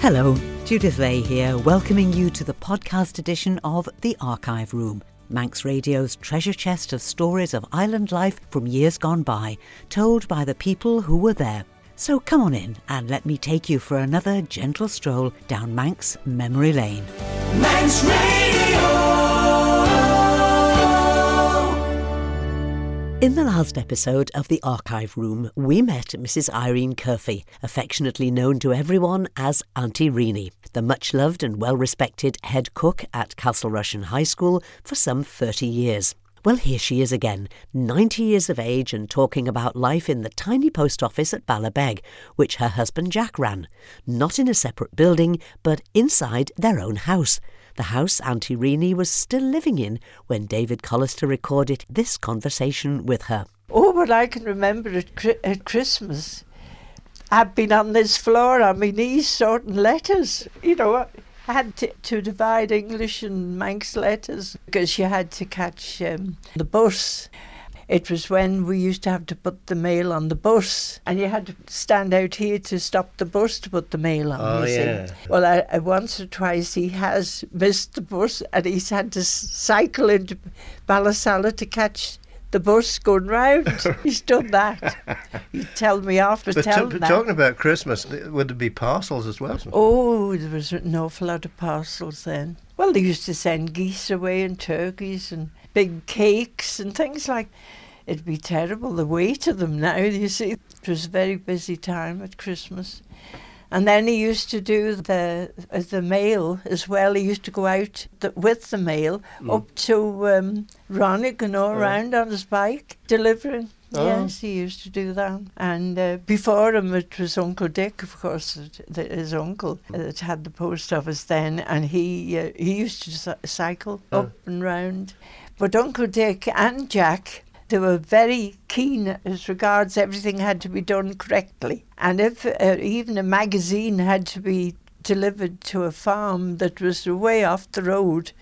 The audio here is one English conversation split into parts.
Hello, Judith Lay here, welcoming you to the podcast edition of The Archive Room, Manx Radio's treasure chest of stories of island life from years gone by, told by the people who were there. So come on in and let me take you for another gentle stroll down Manx memory lane. Manx Radio. In the last episode of the Archive Room, we met Mrs. Irene Curphey, affectionately known to everyone as Auntie Reenie, the much loved and well respected head cook at Castle Rushen High School for some 30 years. Well, here she is again, 90 years of age and talking about life in the tiny post office at Ballabeg, which her husband Jack ran. Not in a separate building, but inside their own house the house Auntie Reenie was still living in when David Collister recorded this conversation with her. Oh, but I can remember at, at Christmas, I'd been on this floor on my knees sorting letters. You know, I had to, to divide English and Manx letters because you had to catch um, the bus. It was when we used to have to put the mail on the bus, and you had to stand out here to stop the bus to put the mail on. Oh, yeah. See. Well, I, I, once or twice he has missed the bus, and he's had to cycle into Ballasalla to catch the bus going round. He's done that. He'd tell me after but telling t- that. talking about Christmas, would there be parcels as well? Oh, there was an awful lot of parcels then. Well, they used to send geese away and turkeys and big cakes and things like. It'd be terrible the weight of them now. You see, it was a very busy time at Christmas. And then he used to do the uh, the mail as well. He used to go out the, with the mail mm. up to um, Ronick and all oh. around on his bike delivering. Oh. Yes, he used to do that. And uh, before him, it was Uncle Dick, of course, the, his uncle that had the post office then, and he uh, he used to cycle oh. up and round. But Uncle Dick and Jack they were very keen as regards everything had to be done correctly. And if uh, even a magazine had to be delivered to a farm that was way off the road,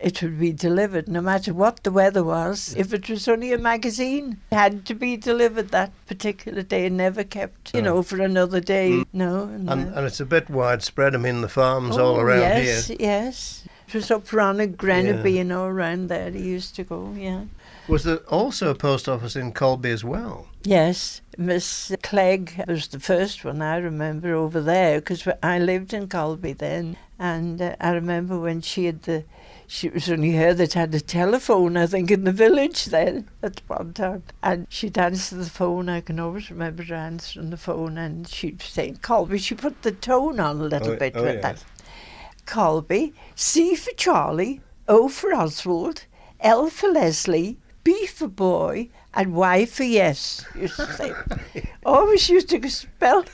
it would be delivered no matter what the weather was. If it was only a magazine, it had to be delivered that particular day and never kept, you know, for another day. Mm. No. And, and, and, it's a bit widespread. I mean, the farms oh, all around yes, here. Yes, yes. It was up around Grenaby yeah. and all around there. He used to go, yeah. Was there also a post office in Colby as well? Yes, Miss Clegg was the first one I remember over there because I lived in Colby then, and uh, I remember when she had the. She was only her that had a telephone, I think, in the village then at one time. And she'd answer the phone. I can always remember her answering the phone, and she'd say, Colby, she put the tone on a little oh, bit oh, with yes. that. Colby, C for Charlie, O for Oswald, L for Leslie, B for boy and Y for yes. Used to say. always used to spell.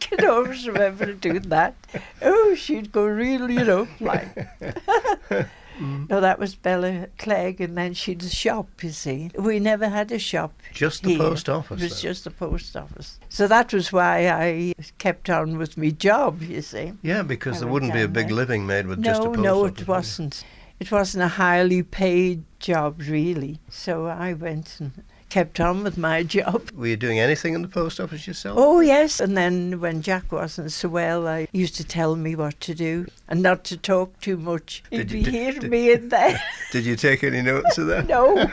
Can always remember doing that. Oh, she'd go real, you know, like. Mm. No, that was Bella Clegg, and then she'd a shop, you see. We never had a shop. Just the here. post office? It was though. just the post office. So that was why I kept on with my job, you see. Yeah, because I there wouldn't be a big there. living made with no, just a post no, office. No, it wasn't. It wasn't a highly paid job, really. So I went and kept on with my job. Were you doing anything in the post office yourself? Oh, yes. And then when Jack wasn't so well, I used to tell me what to do and not to talk too much. He'd Did be you- did- hearing did- me in there. Did you take any notes of that? no.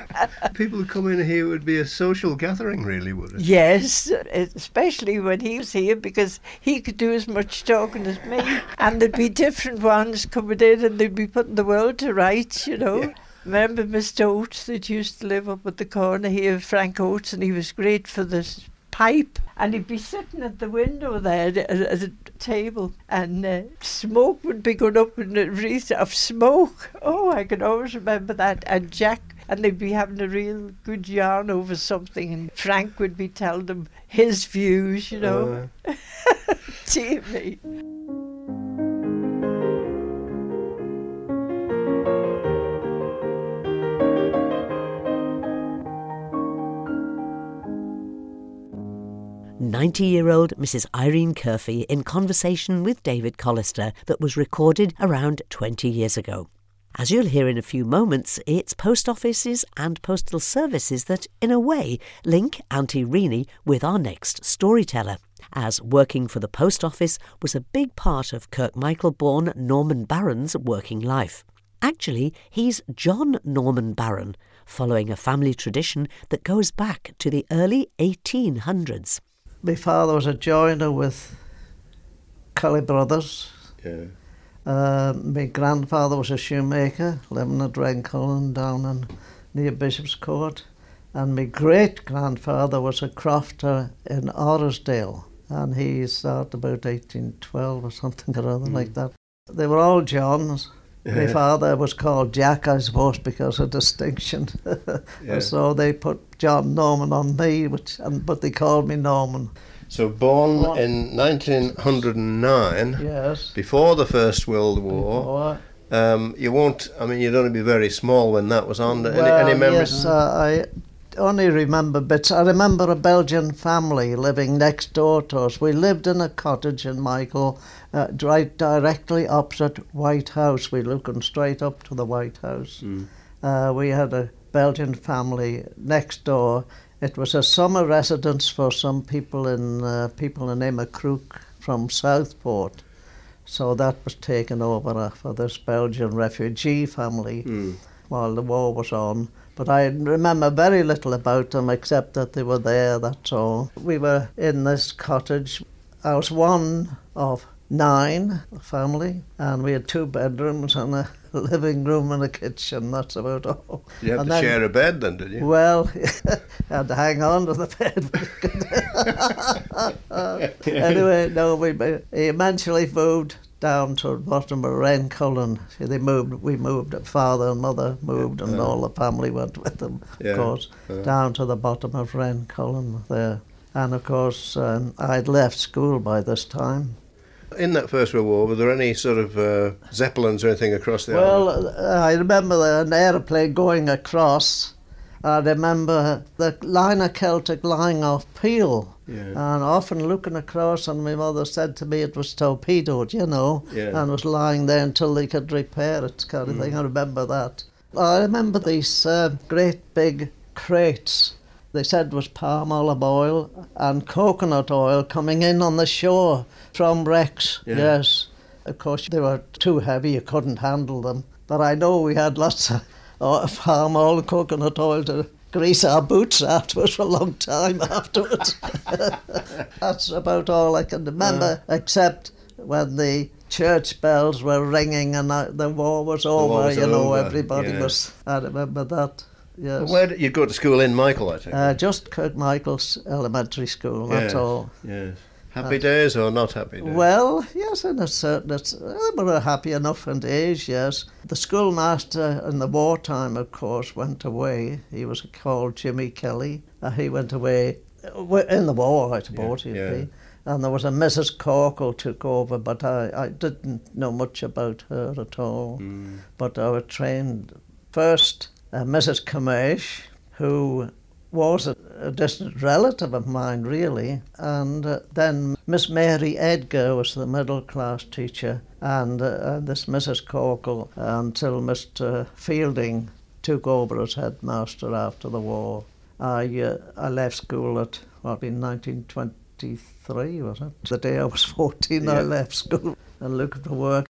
People who come in here would be a social gathering, really, would it? Yes, especially when he was here because he could do as much talking as me. And there'd be different ones coming in and they'd be putting the world to rights, you know. Yeah. Remember Mr. Oates that used to live up at the corner here, Frank Oates, and he was great for this pipe. And he'd be sitting at the window there at, at a table, and uh, smoke would be going up in a wreath of smoke. Oh, I can always remember that. And Jack and they'd be having a real good yarn over something, and Frank would be telling them his views, you know. Uh, Dear me. Ninety-year-old Mrs. Irene Curphey in conversation with David Collister that was recorded around 20 years ago. As you'll hear in a few moments, it's post offices and postal services that, in a way, link Auntie Reenie with our next storyteller, as working for the post office was a big part of Kirkmichael born Norman Barron's working life. Actually, he's John Norman Barron, following a family tradition that goes back to the early 1800s. My father was a joiner with Cully Brothers. Yeah. Uh, my grandfather was a shoemaker, living at Rhencullen down in, near Bishop's Court. And my great grandfather was a crofter in Orrisdale, and he started about 1812 or something or other like that. They were all Johns. My father was called Jack, I suppose, because of distinction. Yeah. so they put John Norman on me, which, and, but they called me Norman. So born What? in 1909, Yes. before the First World War. Um, you won't. I mean, you'd only be very small when that was on. Any, Well, any memories? Yes, uh, I only remember bits. I remember a Belgian family living next door to us. We lived in a cottage in Michael, uh, right directly opposite White House. We looking straight up to the White House. Mm. Uh, we had a Belgian family next door. It was a summer residence for some people in uh, people in Immercrook from Southport. So that was taken over uh, for this Belgian refugee family Mm. while the war was on. But I remember very little about them except that they were there, that's all. We were in this cottage. I was one of nine family, and we had two bedrooms and a living room and a kitchen, that's about all. You had And to then- share a bed then, did you? Well, I had to hang on to the bed. anyway, no, we he eventually moved down to the bottom of Rhencullen. See, they moved. We moved. Father and mother moved, and all the family went with them. Of course, down to the bottom of Rhencullen there. And of course, um, I'd left school by this time. In that First World War, were there any sort of uh, zeppelins or anything across the Well, island? uh, I remember an aeroplane going across. I remember the liner Celtic lying off Peel. Yeah. And often looking across, and my mother said to me it was torpedoed, you know, Yeah. and was lying there until they could repair it, kind of thing. I remember that. I remember these uh, great big crates. They said was palm olive oil and coconut oil coming in on the shore from wrecks. Yeah. Yes. Of course, they were too heavy, you couldn't handle them. But I know we had lots of uh, palm oil coconut oil to grease our boots afterwards for a long time afterwards. That's about all I can remember, except when the church bells were ringing and uh, the war was over, war was you know, over, everybody yeah. was. I remember that. Yes. Where did you go to school in Michael? I think. Uh, just Kirkmichael's Elementary School, that's Yeah. all. yes. Happy days or not happy days? Well, yes, in a certain, uh, we were happy enough in days, yes. The schoolmaster in the wartime, of course, went away. He was called Jimmy Kelly. Uh, he went away uh, in the war, I suppose he'd yeah. be. And there was a Mrs. Corkle took over, but I, I didn't know much about her at all. Mm. But I was trained first uh, Mrs. Kamesh, who was a, distant relative of mine, really. And uh, then Miss Mary Edgar was the middle class teacher, and, uh, and this Mrs. Corkle until Mr. Fielding took over as headmaster after the war. I, uh, I left school at, what, in 1923, was it? The day I was 14, I left school and looked for work.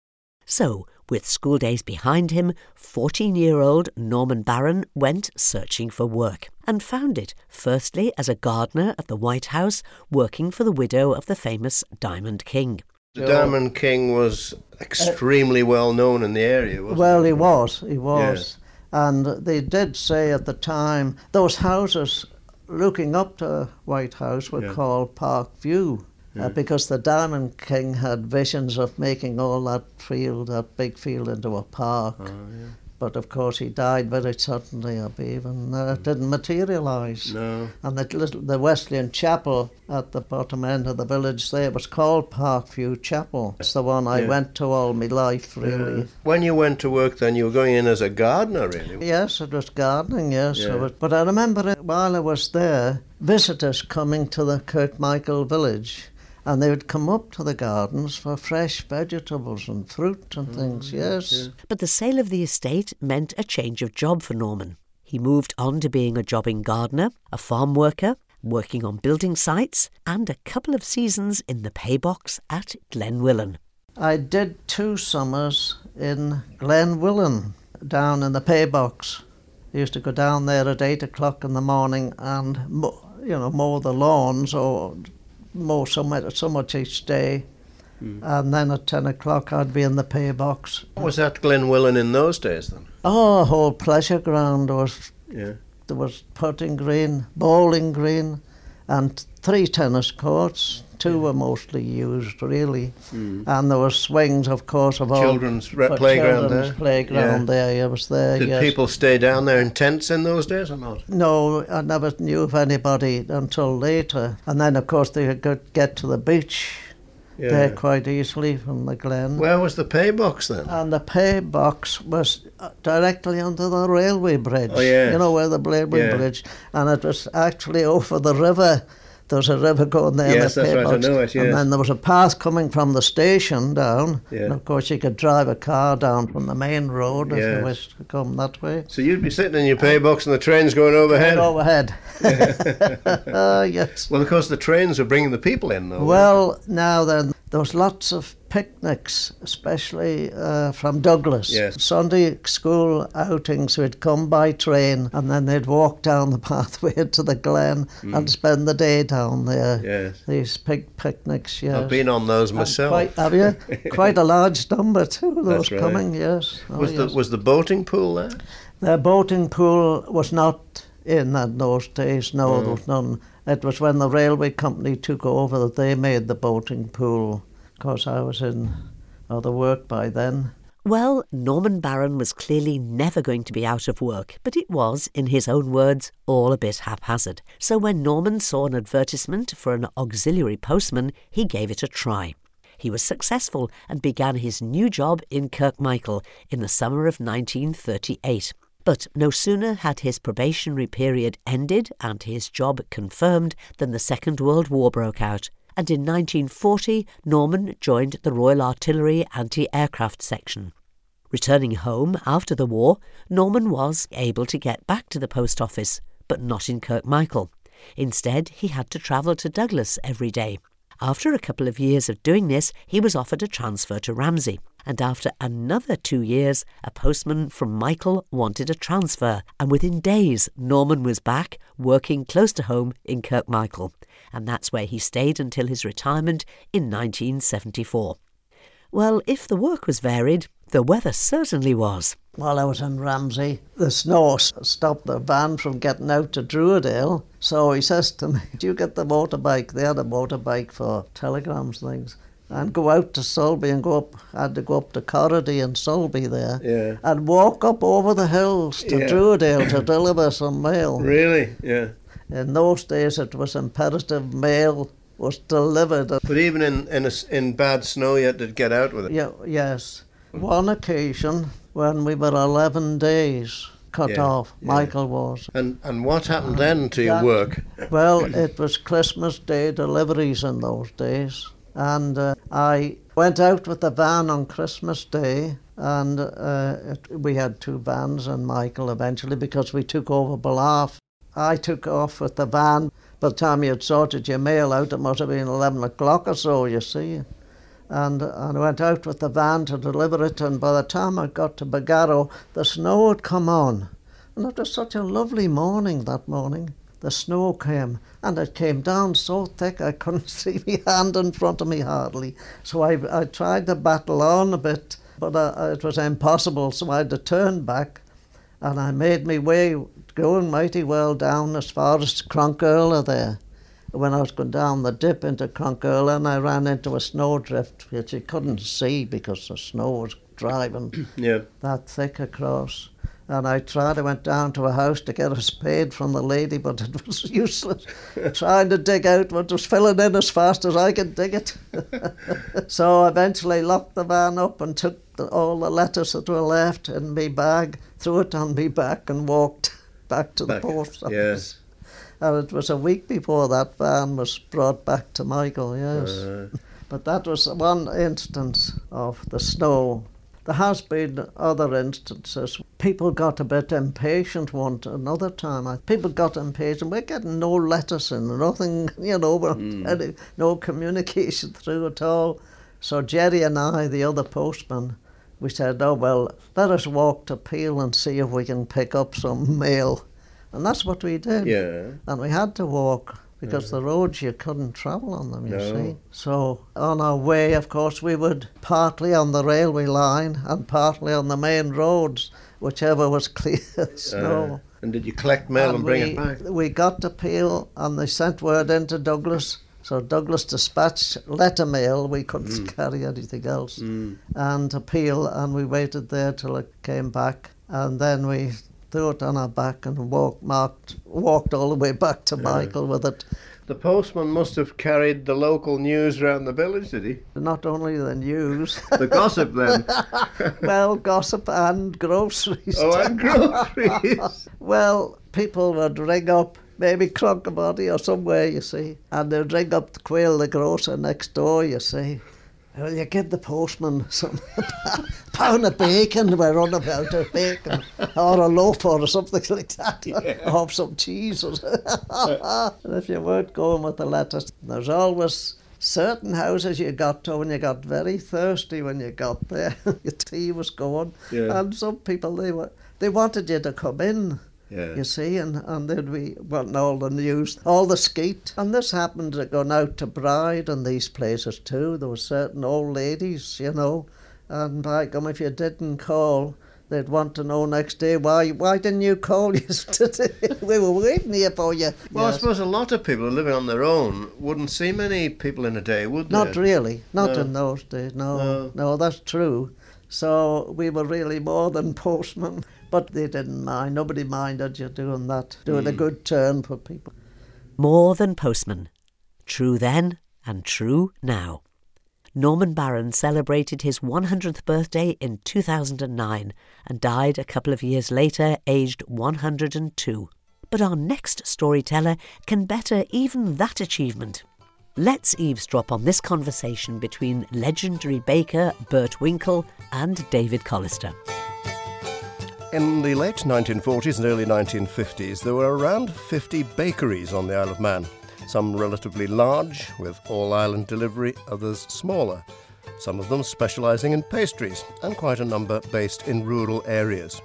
So, with school days behind him, 14 year old Norman Barron went searching for work and found it, firstly as a gardener at the White House, working for the widow of the famous Diamond King. The Diamond King was extremely well known in the area, wasn't Well, he? he was, he was. Yes. And they did say at the time, those houses looking up to White House were Yeah. called Park View. Uh, because the Diamond King had visions of making all that field, that big field, into a park. Oh, yeah. But of course, he died very suddenly, I believe, and uh, it didn't materialise. No. And the, little, the Wesleyan Chapel at the bottom end of the village there was called Parkview Chapel. It's the one I Yeah. went to all my life, really. Yeah. When you went to work, then you were going in as a gardener, really. Yes, it was gardening, yes. Yeah. Was, but I remember it, while I was there, visitors coming to the Kirkmichael village. And they would come up to the gardens for fresh vegetables and fruit and mm, things, yes. But the sale of the estate meant a change of job for Norman. He moved on to being a jobbing gardener, a farm worker, working on building sites, and a couple of seasons in the paybox at Glen Wyllin. I did two summers in Glen Wyllin, down in the paybox. I used to go down there at eight o'clock in the morning and, you know, mow the lawns or mow so much, so much each day. Hmm. And then at 10 o'clock I'd be in the paybox. What was that Glen Wyllin in those days then? Oh, a whole pleasure ground. There was, Yeah. there was putting green, bowling green, and three tennis courts. Two were mostly used, really. And there were swings, of course, of all Children's re- playground children's there. playground there. I was there. Did yes. people stay down there in tents in those days or not? No, I never knew of anybody until later. And then, of course, they could get to the beach Yeah. there quite easily from the glen. Where was the pay box then? and the pay box was uh, directly under the railway bridge. Oh, yes. You know where the railway Yeah. bridge, and it was actually over the river. There was a river going there. Yes, the that's right, I know it, yes. And then there was a path coming from the station down. Yeah. And of course, you could drive a car down from the main road if Yes. you wished to come that way. So you'd be sitting in your pay box and the train's going overhead. Head overhead. Ah, yes. Well, of course, the trains were bringing the people in, though. Well, now then, there was lots of picnics, especially uh, from Douglas. Yes. Sunday school outings would come by train and then they'd walk down the pathway to the glen and spend the day down there. Yes. These pig picnics, yes. I've been on those myself. Quite, have you? quite a large number too, those right. coming, yes. Oh, was the was the boating pool there? The boating pool was not in in those days. No, Mm. there was none. It was when the railway company took over that they made the boating pool. Of course, I was in other work by then. Well, Norman Barron was clearly never going to be out of work, but it was, in his own words, all a bit haphazard. So when Norman saw an advertisement for an auxiliary postman, he gave it a try. He was successful and began his new job in Kirkmichael in the summer of 1938. But no sooner had his probationary period ended and his job confirmed than the Second World War broke out. And in 1940, Norman joined the Royal Artillery Anti Aircraft Section. Returning home after the war, Norman was able to get back to the post office, but not in Kirkmichael. Instead, he had to travel to Douglas every day. After a couple of years of doing this, he was offered a transfer to Ramsey. And after another two years, a postman from Michael wanted a transfer. And within days, Norman was back, working close to home in Kirkmichael. And that's where he stayed until his retirement in 1974. Well, if the work was varied, the weather certainly was. While I was in Ramsey, the snow stopped the van from getting out to Druidale. So he says to me, Do you get the motorbike? They had a motorbike for telegrams things. And go out to Sulby and go up. Had to go up to Corrady and Sulby there. Yeah. And walk up over the hills to Yeah. Druidale to deliver some mail. Really? Yeah. In those days, it was imperative mail was delivered. But even in in, a in bad snow, you had to get out with it. Yeah, yes. One occasion when we were 11 days cut Yeah, off, yeah. Michael was. And and what happened then to your work? Well, it was Christmas Day deliveries in those days. And uh, I went out with the van on Christmas Day, and uh, it, we had two vans and Michael eventually because we took over Ballaugh. I took off with the van. By the time you had sorted your mail out, it must have been 11 o'clock or so, you see. And, and I went out with the van to deliver it, and by the time I got to Bagarrow, the snow had come on. And it was such a lovely morning that morning. The snow came, and it came down so thick I couldn't see my hand in front of me hardly. So I, I tried to battle on a bit, but uh, it was impossible, so I had to turn back. And I made my way going mighty well down as far as Cronkerla there. When I was going down the dip into Cronkerla, and I ran into a snowdrift, which you couldn't see because the snow was driving Yeah. that thick across. And I tried, I went down to a house to get a spade from the lady, but it was useless. Trying to dig out what was filling in as fast as I could dig it. so I eventually locked the van up and took the, all the letters that were left in my bag, threw it on my back, and walked back to Back. the post office. Yes. And it was a week before that van was brought back to Michael, yes. Uh, But that was one instance of the snow. There has been other instances. People got a bit impatient one another time. People got impatient. We're getting no letters in, nothing, you know, we're hmm. any- no communication through at all. So Jerry and I, the other postman, we said, oh, well, let us walk to Peel and see if we can pick up some mail. And that's what we did. yeah. And we had to walk because the roads you couldn't travel on them, you No. see. So on our way, of course, we would partly on the railway line and partly on the main roads, whichever was clear snow. Uh, and did you collect mail and, bring we, it back? We got to Peel and they sent word into Douglas. So Douglas dispatched letter mail. We couldn't Mm. carry anything else. And to Peel, and we waited there till it came back. And then we threw it on our back and walked, marked, walked all the way back to Michael with it. The postman must have carried the local news around the village, did he? Not only the news, The gossip then. well, gossip and groceries. oh, and groceries. Well, people would ring up, maybe Cronk-y-Voddy or somewhere, you see, and they'd ring up the Quail, the grocer next door, you see. Well, you give the postman some pound of bacon, we're on about of bacon, or a loaf or something like that, or some cheese. Or and if you weren't going with the letters, there's always certain houses you got to when you got very thirsty when you got there. Your tea was going, Yeah. and some people they were they wanted you to come in. Yeah. You see, and, and then we wanting all the news, all the skeet. And this happened to going out to Bride and these places too. There were certain old ladies, you know, and by gum, if you didn't call, they'd want to know next day why why didn't you call yesterday? we were waiting here for you. Well, I suppose a lot of people living on their own wouldn't see many people in a day, would they? Not really, not No. in those days. No, No. no, that's true. So we were really more than postmen, but they didn't mind. Nobody minded you doing that, doing a hmm. good turn for people. More than postman. True then and true now. Norman Barron celebrated his 100th birthday in 2009 and died a couple of years later, aged 102. But our next storyteller can better even that achievement. Let's eavesdrop on this conversation between legendary baker Bert Winkle and David Collister. In the late 1940s and early 1950s, there were around 50 bakeries on the Isle of Man, some relatively large, with all island delivery, others smaller, some of them specialising in pastries, and quite a number based in rural areas.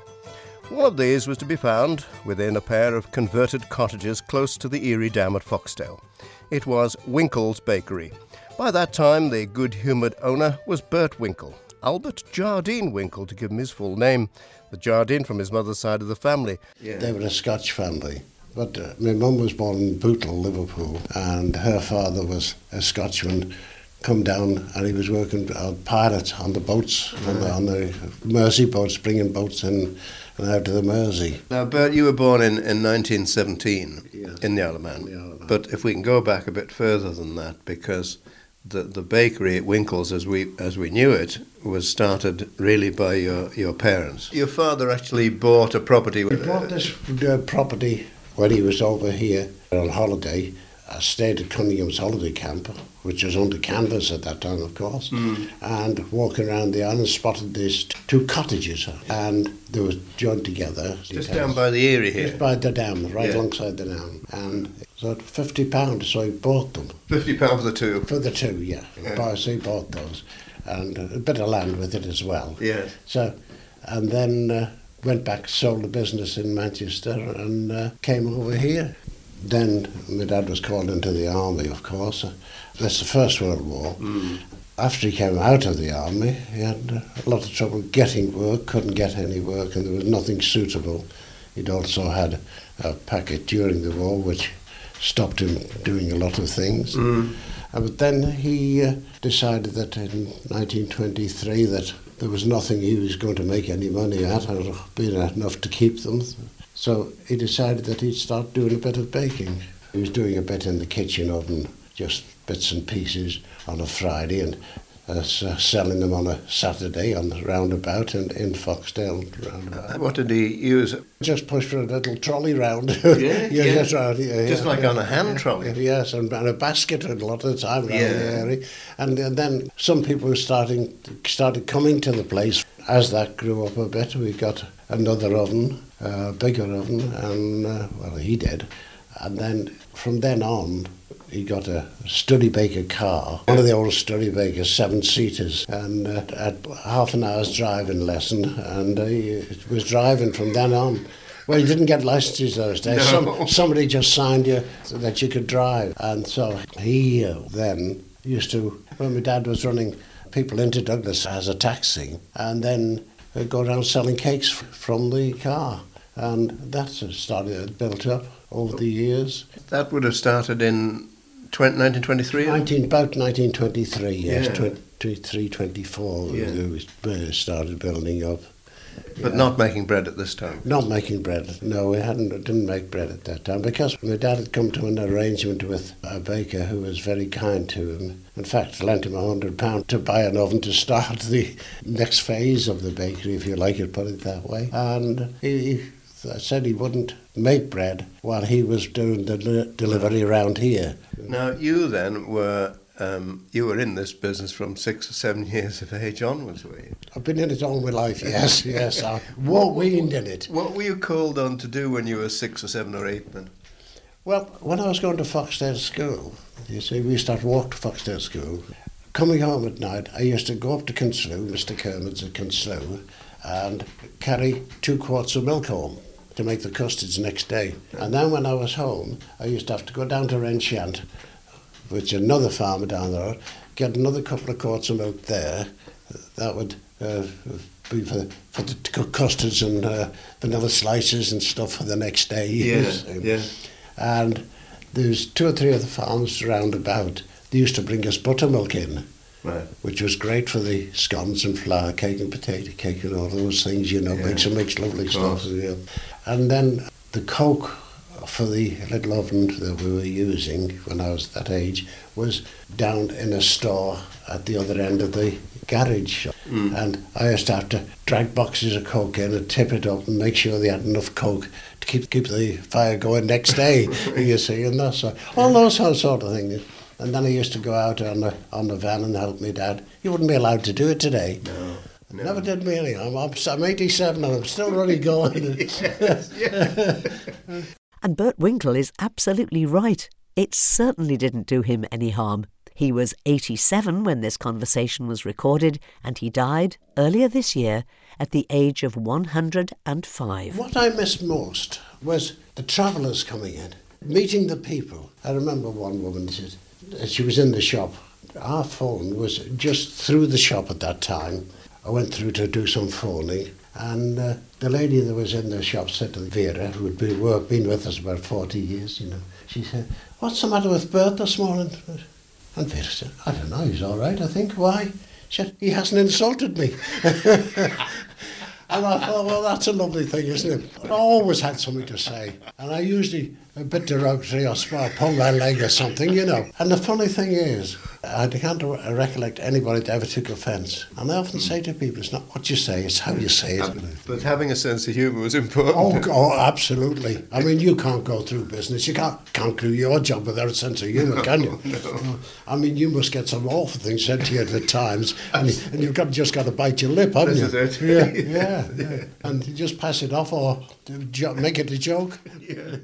One of these was to be found within a pair of converted cottages close to the Eairy Dam at Foxdale. It was Winkle's Bakery. By that time, the good humoured owner was Bert Winkle, Albert Jardine Winkle to give him his full name, the Jardine from his mother's side of the family. They were a Scotch family. But uh, my mum was born in Bootle, Liverpool, and her father was a Scotchman. Come down, and he was working on pilot on the boats, on, the, on the Mersey boats, bringing boats in and out of the Mersey. Now, Bert, you were born in, in 1917 Yeah. in the Isle of Man. In the Isle of Man. But if we can go back a bit further than that, because the, the bakery at Winkle's, as we as we knew it, was started really by your, your parents. Your father actually bought a property. He bought this uh, property when he was over here on holiday. I stayed at Cunningham's holiday camp, which was under canvas at that time, of course, and walking around the island spotted these two cottages, and they were joined together. Just down by the Eairy here. Just by the dam, right Yeah. alongside the dam. And so fifty pounds, so he bought them Fifty pound for the two. for the two, yeah. Yeah. So he bought those, and a bit of land with it as well. Yes. So, and then uh, went back, sold the business in Manchester, and uh, came over here. Then my dad was called into the army, of course. That's the First World War. After he came out of the army, he had a lot of trouble getting work, couldn't get any work, and there was nothing suitable. He'd also had a packet during the war, which stopped him doing a lot of things. Uh, but then he uh, decided that in 1923 that there was nothing he was going to make any money at, or be enough to keep them. So he decided that he'd start doing a bit of baking. He was doing a bit in the kitchen oven, just bits and pieces on a Friday, and uh, selling them on a Saturday on the roundabout in, in Foxdale roundabout. What did he use? Just push for a little trolley round. Yeah, yeah. Just, round, yeah, Just yeah, like yeah. on a hand trolley. Yes, and, and a basket a lot of the time Yeah. the area. And, uh, then some people were starting started coming to the place. As that grew up a bit, we got another oven, a bigger oven, and uh, well, he did. And then from then on, he got a Studebaker car, one of the old Studebakers, seven seaters, and uh, had half an hour's driving lesson, and uh, he was driving from then on. Well, you didn't get licenses those days. No. Some, somebody just signed you so that you could drive, and so he uh, then used to. When my dad was running people into Douglas as a taxi, and then uh, go around selling cakes from the car, and that's started built up over the years. That would have started in 20, 1923? 19, about 1923, yes, Yeah. 23, 24, Yeah. we uh, started building up. But Yeah. not making bread at this time. Not making bread. No, we hadn't didn't make bread at that time because my dad had come to an arrangement with a baker who was very kind to him. In fact, lent him a hundred pound to buy an oven to start the next phase of the bakery, if you like it, put it that way. And he, he said he wouldn't make bread while he was doing the delivery around here. Now, you then were. Um, you were in this business from six or seven years of age onwards, were you? I've been in it all my life. Yes, yes. I was weaned in it. What were you called on to do when you were six or seven or eight then? Well, when I was going to Foxdale School, you see, we used to have to walk to Foxdale School. Coming home at night, I used to go up to Kinslew, Mr. Kermode's at Kinslew, and carry two quarts of milk home to make the custards next day. And then when I was home, I used to have to go down to Renshant, which another farmer down the road, get another couple of quarts of milk there. That would uh, be for, for the custards and uh, vanilla slices and stuff for the next day. see. yeah. And there's two or three other farms round about. They used to bring us buttermilk in, Right. which was great for the scones and flour cake and potato cake and all those things, you know, Yeah. makes makes lovely stuff. Yeah. And then the coke for the little oven that we were using when I was that age was down in a store at the other end of the garage. Mm. And I used to have to drag boxes of coke in and tip it up and make sure they had enough coke to keep keep the fire going next day. you see, and that's so, all those sort of things. And then I used to go out on the on the van and help my dad. You wouldn't be allowed to do it today. No. no. Never did me any. I'm, I'm, I'm 87 and I'm still running going. yes, yeah. And Bert Winkle is absolutely right. It certainly didn't do him any harm. He was 87 when this conversation was recorded, and he died earlier this year at the age of 105. What I missed most was the travellers coming in, meeting the people. I remember one woman said she was in the shop. Our phone was just through the shop at that time. I went through to do some phoning, and uh, the lady that was in the shop said to Vera, who had been, been with us about 40 years, you know, she said, What's the matter with Bert this morning? And Vera said, I don't know, he's all right, I think. Why? She said, He hasn't insulted me. And I thought, well, that's a lovely thing, isn't it? I always had something to say. And I usually a bit derogatory or pull my leg or something, you know. And the funny thing is, I can't re- recollect anybody that ever took offence. And I often say to people, it's not what you say, it's how you say it. But having a sense of humour was important. Oh, oh, absolutely. I mean, you can't go through business. You can't, can't do your job without a sense of humour, can you? No. Uh, I mean, you must get some awful things said to you at the times, and, you- and you've got just got to bite your lip, haven't This you? is it. Yeah, yeah, yeah. And you just pass it off or make it a joke. yeah.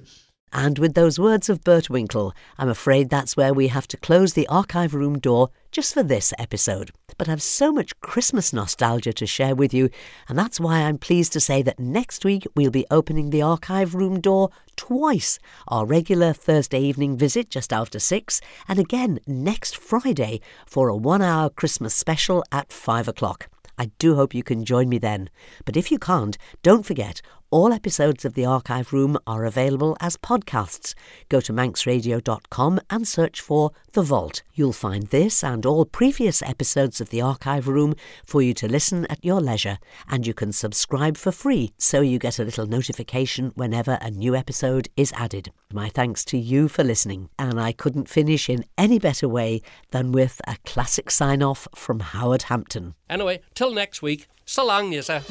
And with those words of Bert Winkle, I'm afraid that's where we have to close the archive room door just for this episode. But I've so much Christmas nostalgia to share with you, and that's why I'm pleased to say that next week we'll be opening the archive room door twice. Our regular Thursday evening visit just after six, and again next Friday for a one hour Christmas special at five o'clock. I do hope you can join me then. But if you can't, don't forget, All episodes of the Archive Room are available as podcasts. Go to manxradio.com and search for The Vault. You'll find this and all previous episodes of the Archive Room for you to listen at your leisure, and you can subscribe for free so you get a little notification whenever a new episode is added. My thanks to you for listening, and I couldn't finish in any better way than with a classic sign off from Howard Hampton. Anyway, till next week, so long, sir.